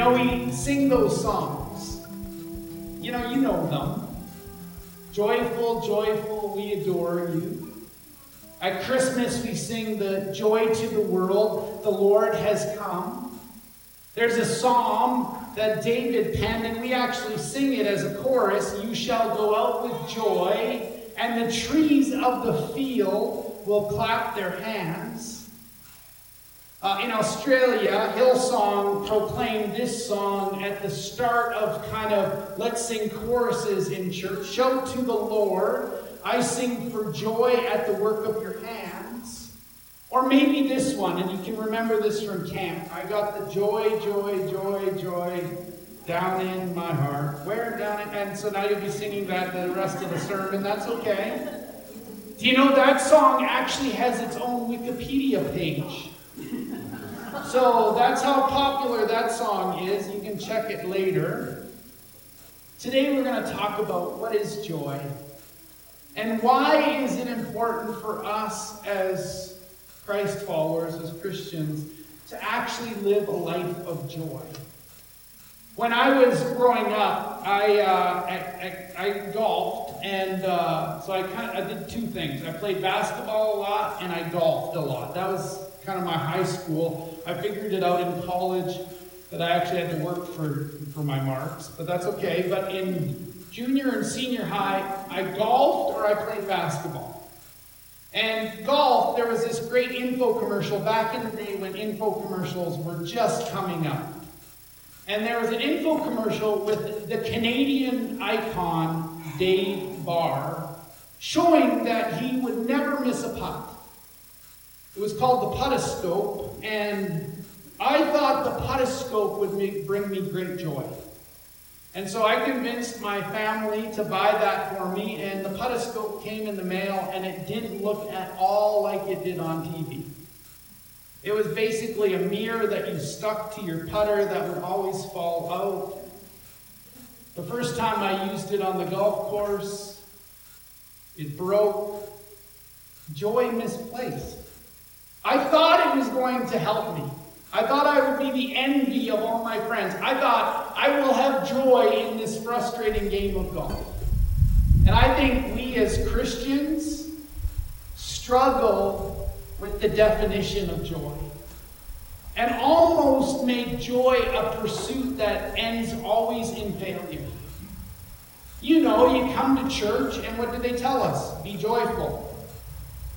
know, we sing those songs. You know, you know them. Joyful, joyful, we adore you. At Christmas, we sing the joy to the world, the Lord has come. There's a psalm that David penned, and we actually sing it as a chorus You shall go out with joy, and the trees of the field will clap their hands. Uh, in Australia, Hillsong proclaimed this song at the start of kind of let's sing choruses in church. Shout to the Lord, I sing for joy at the work of your hands. Or maybe this one, and you can remember this from camp. I got the joy, joy, joy, joy down in my heart. Where down in, and so now you'll be singing that the rest of the sermon. That's okay. Do you know that song actually has its own Wikipedia page? So that's how popular that song is. You can check it later. Today we're going to talk about what is joy and why is it important for us as Christ followers, as Christians, to actually live a life of joy. When I was growing up, I, uh, I, I, I, golfed, and uh, so I kind of I did two things. I played basketball a lot, and I golfed a lot. That was kind of my high school. I figured it out in college that I actually had to work for, for my marks, but that's okay. But in junior and senior high, I golfed or I played basketball. And golf, there was this great info commercial back in the day when info commercials were just coming up. And there was an info commercial with the Canadian icon, Dave Barr, showing that he would never miss a putt. It was called the Puttascope, and I thought the Puttascope would make, bring me great joy. And so I convinced my family to buy that for me, and the Puttascope came in the mail, and it didn't look at all like it did on TV. It was basically a mirror that you stuck to your putter that would always fall out. The first time I used it on the golf course, it broke. Joy misplaced. I thought it was going to help me. I thought I would be the envy of all my friends. I thought I will have joy in this frustrating game of golf. And I think we as Christians struggle with the definition of joy and almost make joy a pursuit that ends always in failure. You know, you come to church, and what do they tell us? Be joyful.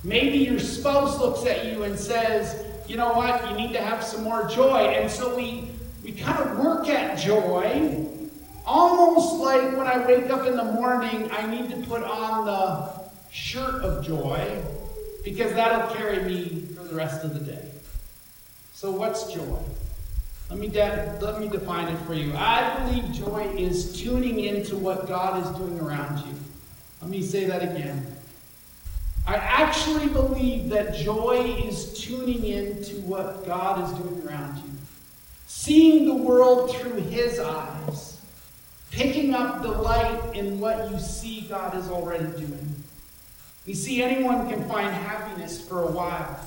Maybe your spouse looks at you and says, you know what, you need to have some more joy. And so we, we kind of work at joy, almost like when I wake up in the morning, I need to put on the shirt of joy because that'll carry me for the rest of the day. So, what's joy? Let me, de- let me define it for you. I believe joy is tuning into what God is doing around you. Let me say that again. I actually believe that joy is tuning in to what God is doing around you, seeing the world through His eyes, picking up delight in what you see God is already doing. You see, anyone can find happiness for a while.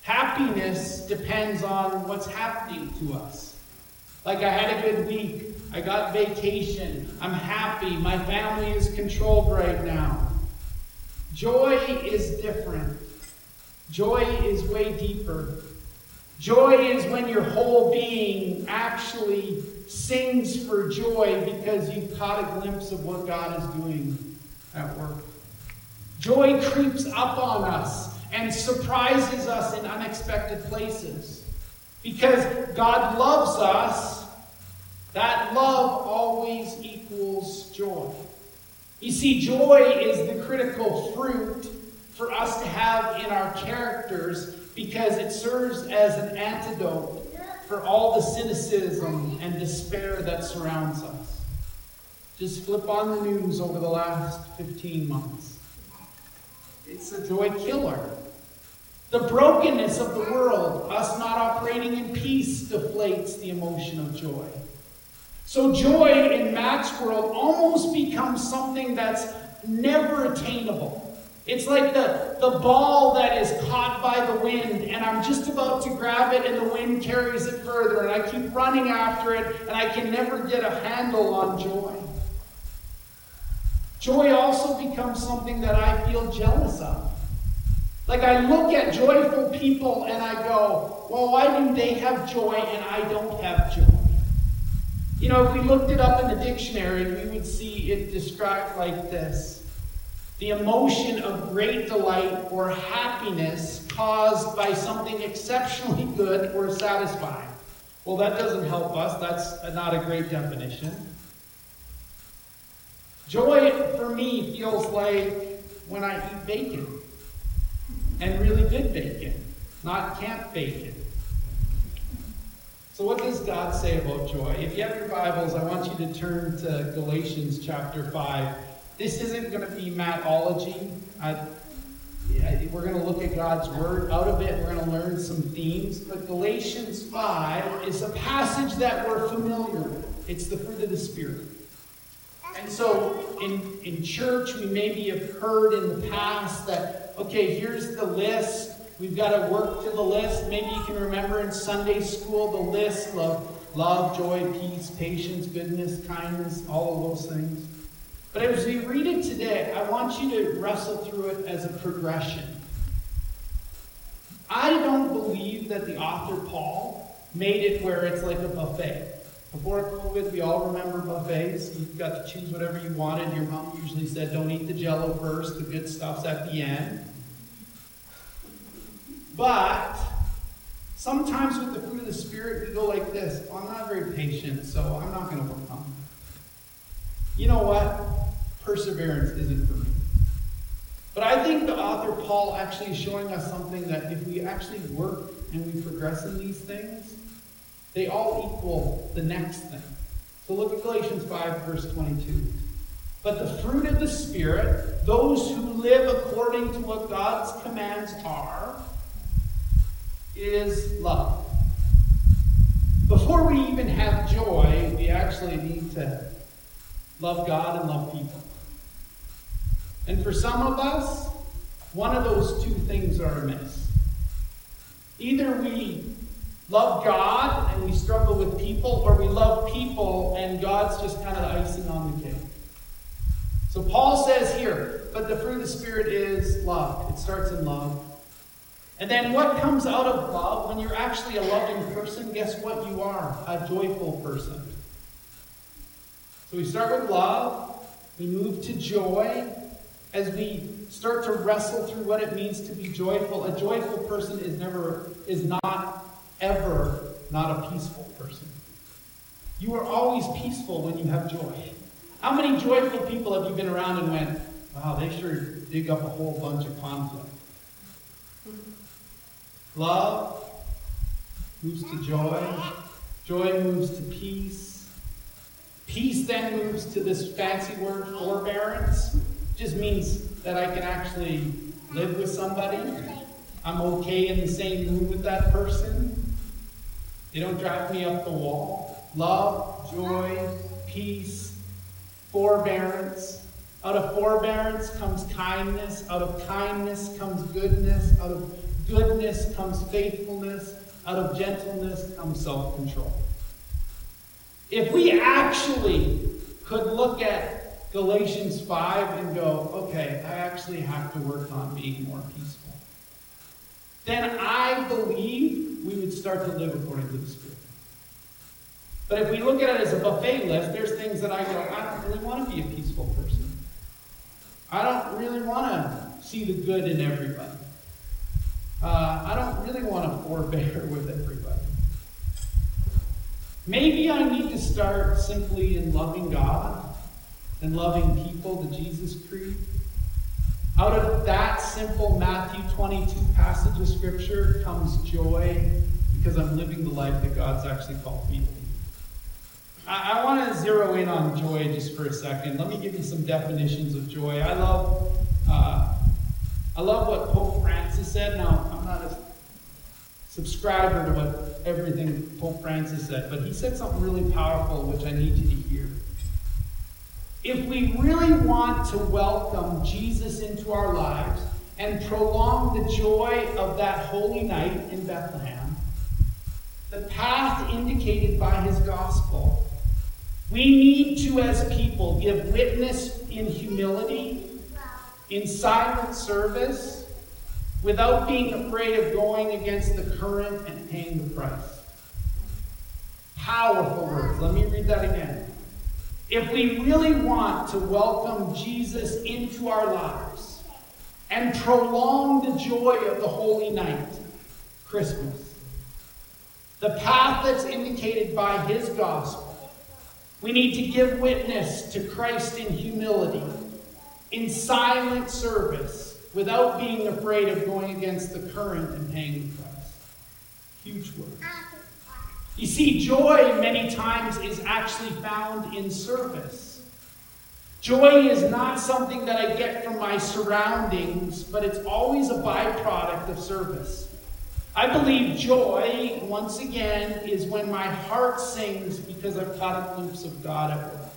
Happiness depends on what's happening to us. Like, I had a good week. I got vacation. I'm happy. My family is controlled right now. Joy is different. Joy is way deeper. Joy is when your whole being actually sings for joy because you've caught a glimpse of what God is doing at work. Joy creeps up on us and surprises us in unexpected places. Because God loves us, that love always equals joy. You see, joy is the critical fruit for us to have in our characters because it serves as an antidote for all the cynicism and despair that surrounds us. Just flip on the news over the last 15 months. It's a joy killer. The brokenness of the world, us not operating in peace, deflates the emotion of joy. So joy in Matt's world almost becomes something that's never attainable. It's like the, the ball that is caught by the wind, and I'm just about to grab it and the wind carries it further, and I keep running after it, and I can never get a handle on joy. Joy also becomes something that I feel jealous of. Like I look at joyful people and I go, well, why do they have joy and I don't have joy? You know, if we looked it up in the dictionary, we would see it described like this the emotion of great delight or happiness caused by something exceptionally good or satisfying. Well, that doesn't help us. That's not a great definition. Joy for me feels like when I eat bacon and really good bacon, not camp bacon. So, what does God say about joy? If you have your Bibles, I want you to turn to Galatians chapter 5. This isn't going to be Mattology. I, we're going to look at God's Word. Out of it, we're going to learn some themes. But Galatians 5 is a passage that we're familiar with. It's the fruit of the Spirit. And so in, in church, we maybe have heard in the past that, okay, here's the list. We've got to work to the list. Maybe you can remember in Sunday school the list of love, joy, peace, patience, goodness, kindness, all of those things. But as we read it today, I want you to wrestle through it as a progression. I don't believe that the author Paul made it where it's like a buffet. Before COVID, we all remember buffets. You got to choose whatever you wanted. Your mom usually said, don't eat the jello first, the good stuff's at the end. But sometimes with the fruit of the Spirit, we go like this I'm not very patient, so I'm not going to work on it. You know what? Perseverance isn't for me. But I think the author Paul actually is showing us something that if we actually work and we progress in these things, they all equal the next thing. So look at Galatians 5, verse 22. But the fruit of the Spirit, those who live according to what God's commands are, is love. Before we even have joy, we actually need to love God and love people. And for some of us, one of those two things are amiss. Either we love God and we struggle with people, or we love people and God's just kind of icing on the cake. So Paul says here, but the fruit of the Spirit is love. It starts in love. And then what comes out of love when you're actually a loving person? Guess what you are? A joyful person. So we start with love, we move to joy. As we start to wrestle through what it means to be joyful, a joyful person is never is not ever not a peaceful person. You are always peaceful when you have joy. How many joyful people have you been around and went, wow, they sure dig up a whole bunch of conflict? Love moves to joy. Joy moves to peace. Peace then moves to this fancy word, forbearance. Just means that I can actually live with somebody. I'm okay in the same room with that person. They don't drive me up the wall. Love, joy, peace, forbearance. Out of forbearance comes kindness. Out of kindness comes goodness. Out of goodness comes faithfulness. Out of gentleness comes self control. If we actually could look at Galatians 5 and go, okay, I actually have to work on being more peaceful, then I believe we would start to live according to the Spirit. But if we look at it as a buffet list, there's things that I go, I don't really want to be a peaceful person. I don't really want to see the good in everybody. Uh, I don't really want to forbear with everybody. Maybe I need to start simply in loving God and loving people, the Jesus Creed. Out of that simple Matthew 22 passage of Scripture comes joy because I'm living the life that God's actually called me to live. I, I want to zero in on joy just for a second. Let me give you some definitions of joy. I love, uh, I love what Pope Francis said. Now, subscriber to what everything Pope Francis said, but he said something really powerful, which I need you to hear. If we really want to welcome Jesus into our lives, and prolong the joy of that holy night in Bethlehem, the path indicated by his gospel, we need to, as people, give witness in humility, in silent service, without being afraid of going against the current and paying the price. Powerful words. Let me read that again. If we really want to welcome Jesus into our lives and prolong the joy of the holy night, Christmas, the path that's indicated by his gospel, we need to give witness to Christ in humility, in silent service, without being afraid of going against the current and paying the price. Huge word. You see, joy many times is actually found in service. Joy is not something that I get from my surroundings, but it's always a byproduct of service. I believe joy, once again, is when my heart sings because I've caught a glimpse of God at work.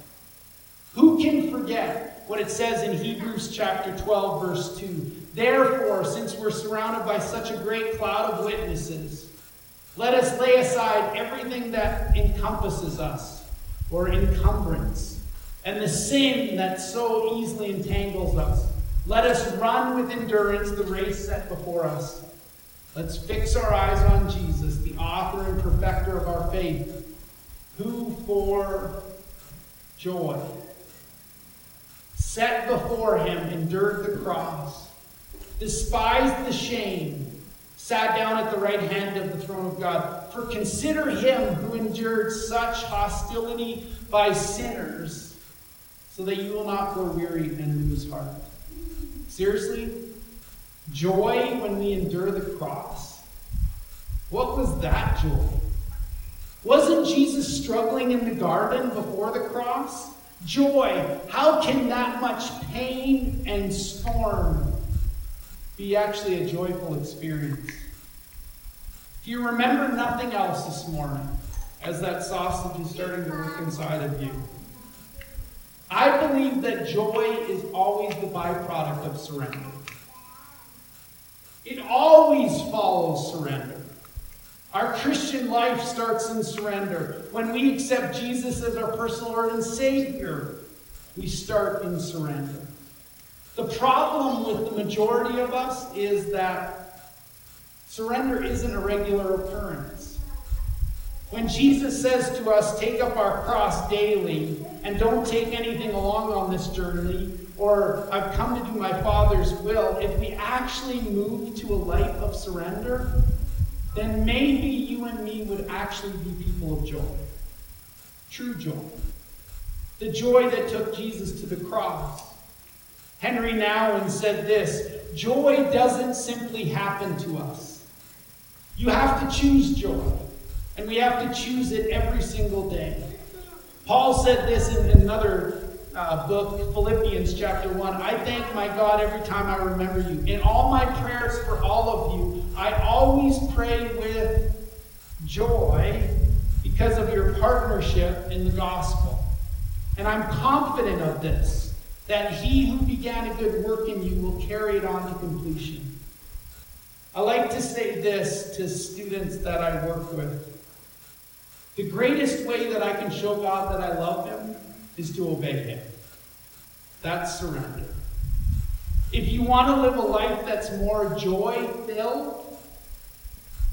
Who can forget what it says in Hebrews chapter 12, verse 2? Therefore, since we're surrounded by such a great cloud of witnesses, let us lay aside everything that encompasses us, or encumbrance, and the sin that so easily entangles us. Let us run with endurance the race set before us. Let's fix our eyes on Jesus, the author and perfecter of our faith, who for joy set before him endured the cross, despised the shame sat down at the right hand of the throne of God. For consider him who endured such hostility by sinners, so that you will not grow weary and lose heart. Seriously? Joy when we endure the cross? What was that joy? Wasn't Jesus struggling in the garden before the cross? Joy. How can that much pain and storm be actually a joyful experience. If you remember nothing else this morning, as that sausage is starting to work inside of you, I believe that joy is always the byproduct of surrender. It always follows surrender. Our Christian life starts in surrender. When we accept Jesus as our personal Lord and Savior, we start in surrender. The problem with the majority of us is that surrender isn't a regular occurrence. When Jesus says to us, take up our cross daily and don't take anything along on this journey, or I've come to do my Father's will, if we actually move to a life of surrender, then maybe you and me would actually be people of joy. True joy. The joy that took Jesus to the cross. Henri Nouwen said this Joy doesn't simply happen to us. You have to choose joy, and we have to choose it every single day. Paul said this in another uh, book, Philippians chapter 1. I thank my God every time I remember you. In all my prayers for all of you, I always pray with joy because of your partnership in the gospel. And I'm confident of this that he who began a good work in you will carry it on to completion. I like to say this to students that I work with. The greatest way that I can show God that I love him is to obey him. That's surrender. If you want to live a life that's more joy filled,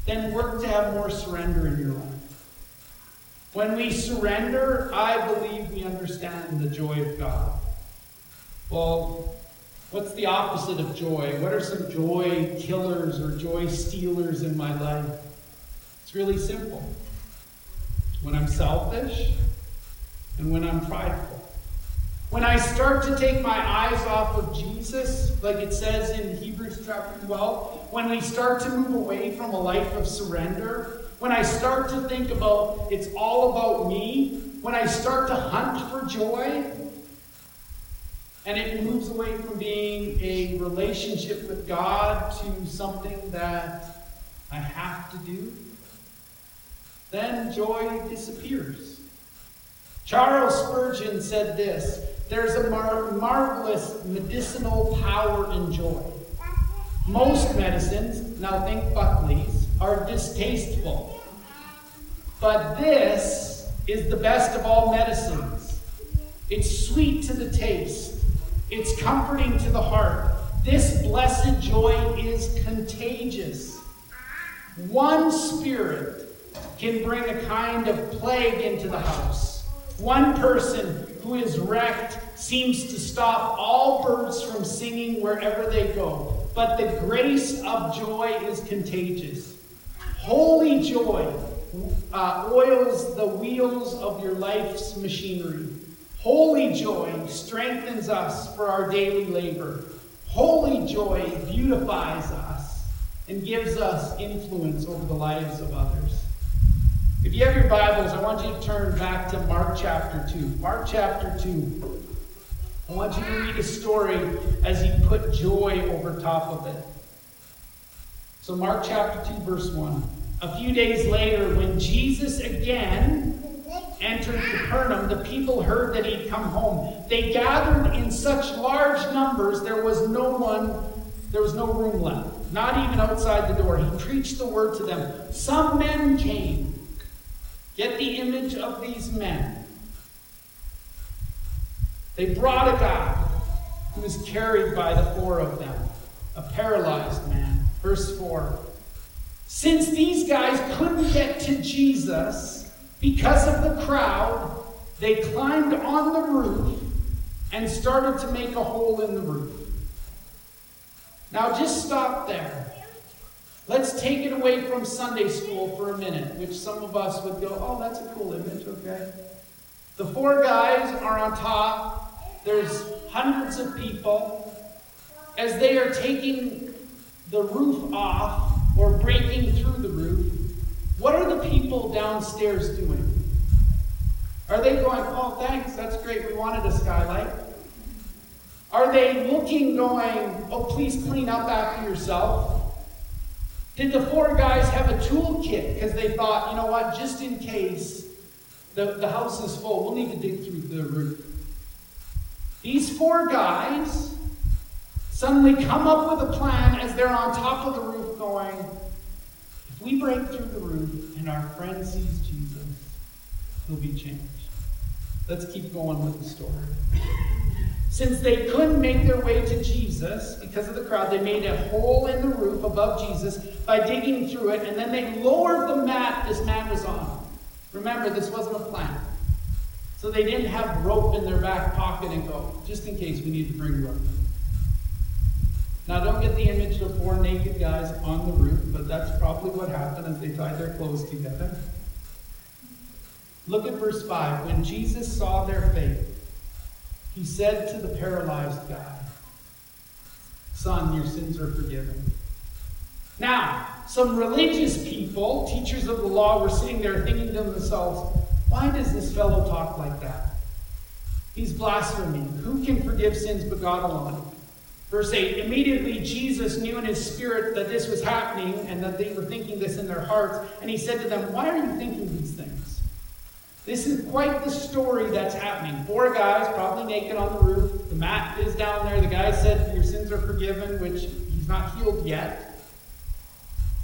then work to have more surrender in your life. When we surrender, I believe we understand the joy of God. Well, what's the opposite of joy? What are some joy killers or joy stealers in my life? It's really simple. When I'm selfish and when I'm prideful. When I start to take my eyes off of Jesus, like it says in Hebrews chapter 12, when we start to move away from a life of surrender, when I start to think about it's all about me, when I start to hunt for joy, and it moves away from being a relationship with God to something that I have to do. Then joy disappears. Charles Spurgeon said this There's a mar- marvelous medicinal power in joy. Most medicines, now think Buckley's, are distasteful. But this is the best of all medicines. It's sweet to the taste, it's comforting to the heart. This blessed joy is contagious. One spirit can bring a kind of plague into the house. One person who is wrecked seems to stop all birds from singing wherever they go. But the grace of joy is contagious. Holy joy uh, oils the wheels of your life's machinery. Holy joy strengthens us for our daily labor. Holy joy beautifies us and gives us influence over the lives of others. You have your Bibles, I want you to turn back to Mark chapter 2. Mark chapter 2. I want you to read a story as he put joy over top of it. So, Mark chapter 2, verse 1. A few days later, when Jesus again entered Capernaum, the people heard that he'd come home. They gathered in such large numbers, there was no one, there was no room left, not even outside the door. He preached the word to them. Some men came. Get the image of these men. They brought a guy who was carried by the four of them, a paralyzed man. Verse 4. Since these guys couldn't get to Jesus because of the crowd, they climbed on the roof and started to make a hole in the roof. Now, just stop there. Let's take it away from Sunday school for a minute, which some of us would go, oh, that's a cool image, okay? The four guys are on top. There's hundreds of people. As they are taking the roof off, or breaking through the roof, what are the people downstairs doing? Are they going, oh, thanks, that's great, we wanted a skylight? Are they looking, going, oh, please clean up after yourself? Did the four guys have a toolkit because they thought, you know what, just in case the, the house is full, we'll need to dig through the roof? These four guys suddenly come up with a plan as they're on top of the roof going, if we break through the roof and our friend sees Jesus, he'll be changed. Let's keep going with the story. Since they couldn't make their way to Jesus because of the crowd, they made a hole in the roof above Jesus by digging through it, and then they lowered the mat this man was on. Remember, this wasn't a plan. So they didn't have rope in their back pocket and go, just in case we need to bring rope. Now, don't get the image of four naked guys on the roof, but that's probably what happened as they tied their clothes together. Look at verse 5. When Jesus saw their faith, he said to the paralyzed guy, Son, your sins are forgiven. Now, some religious people, teachers of the law, were sitting there thinking to themselves, Why does this fellow talk like that? He's blaspheming. Who can forgive sins but God alone? Verse 8 Immediately Jesus knew in his spirit that this was happening and that they were thinking this in their hearts. And he said to them, Why are you thinking these things? This is quite the story that's happening. Four guys, probably naked on the roof. The mat is down there. The guy said, Your sins are forgiven, which he's not healed yet.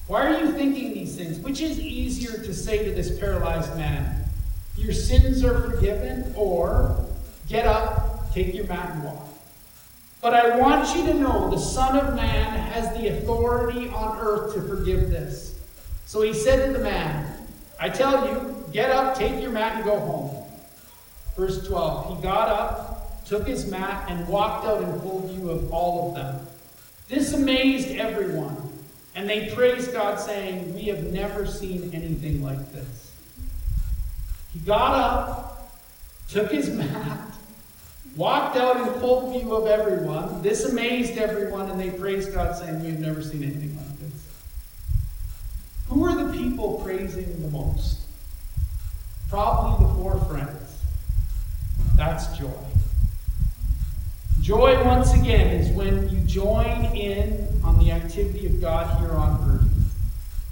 Why are you thinking these things? Which is easier to say to this paralyzed man? Your sins are forgiven, or get up, take your mat, and walk. But I want you to know the Son of Man has the authority on earth to forgive this. So he said to the man, I tell you, get up, take your mat, and go home. Verse 12 He got up, took his mat, and walked out in full view of all of them. This amazed everyone, and they praised God, saying, We have never seen anything like this. He got up, took his mat, walked out in full view of everyone. This amazed everyone, and they praised God, saying, We have never seen anything like this. Who are the people praising the most? Probably the four friends. That's joy. Joy, once again, is when you join in on the activity of God here on earth.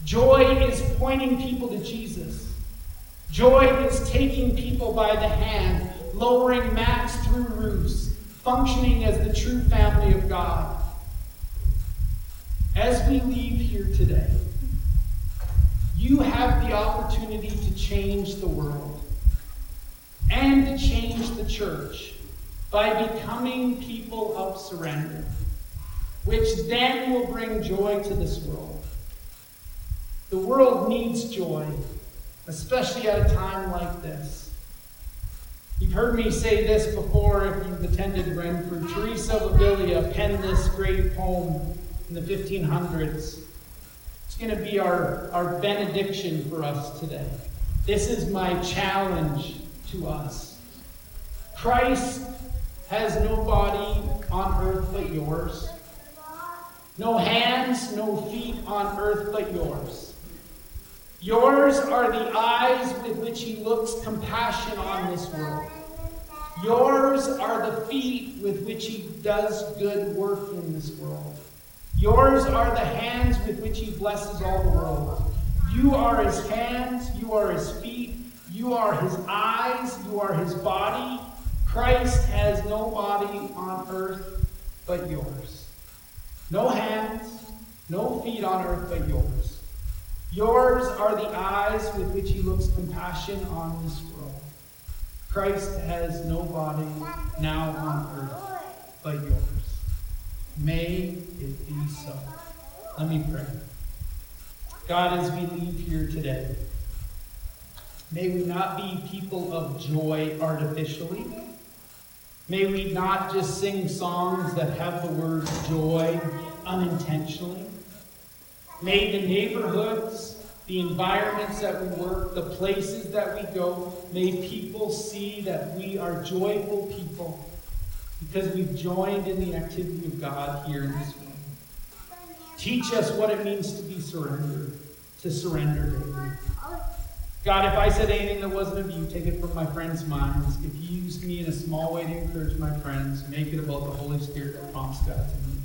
Joy is pointing people to Jesus. Joy is taking people by the hand lowering mats through roofs, functioning as the true family of God. as we leave here today, you have the opportunity to change the world and to change the church by becoming people of surrender, which then will bring joy to this world. The world needs joy, especially at a time like this. You've heard me say this before if you've attended Renfrew. Teresa of Avila penned this great poem in the 1500s. It's going to be our, our benediction for us today. This is my challenge to us. Christ has no body on earth but yours, no hands, no feet on earth but yours. Yours are the eyes with which he looks compassion on this world. Yours are the feet with which he does good work in this world. Yours are the hands with which he blesses all the world. You are his hands, you are his feet, you are his eyes, you are his body. Christ has no body on earth but yours. No hands, no feet on earth but yours. Yours are the eyes with which he looks compassion on this world. Christ has no body now on earth but yours. May it be so. Let me pray. God, as we leave here today, may we not be people of joy artificially. May we not just sing songs that have the word joy unintentionally. May the neighborhoods, the environments that we work, the places that we go, may people see that we are joyful people because we've joined in the activity of God here in this room. Teach us what it means to be surrendered, to surrender daily. God, if I said anything that wasn't of you, take it from my friends' minds. If you used me in a small way to encourage my friends, make it about the Holy Spirit that prompts God to me.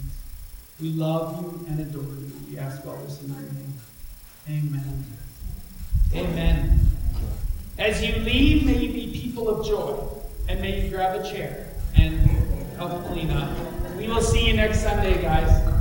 We love you and adore you. We ask all this in your name. Amen. Amen. As you leave, may you be people of joy, and may you grab a chair and help clean up. We will see you next Sunday, guys.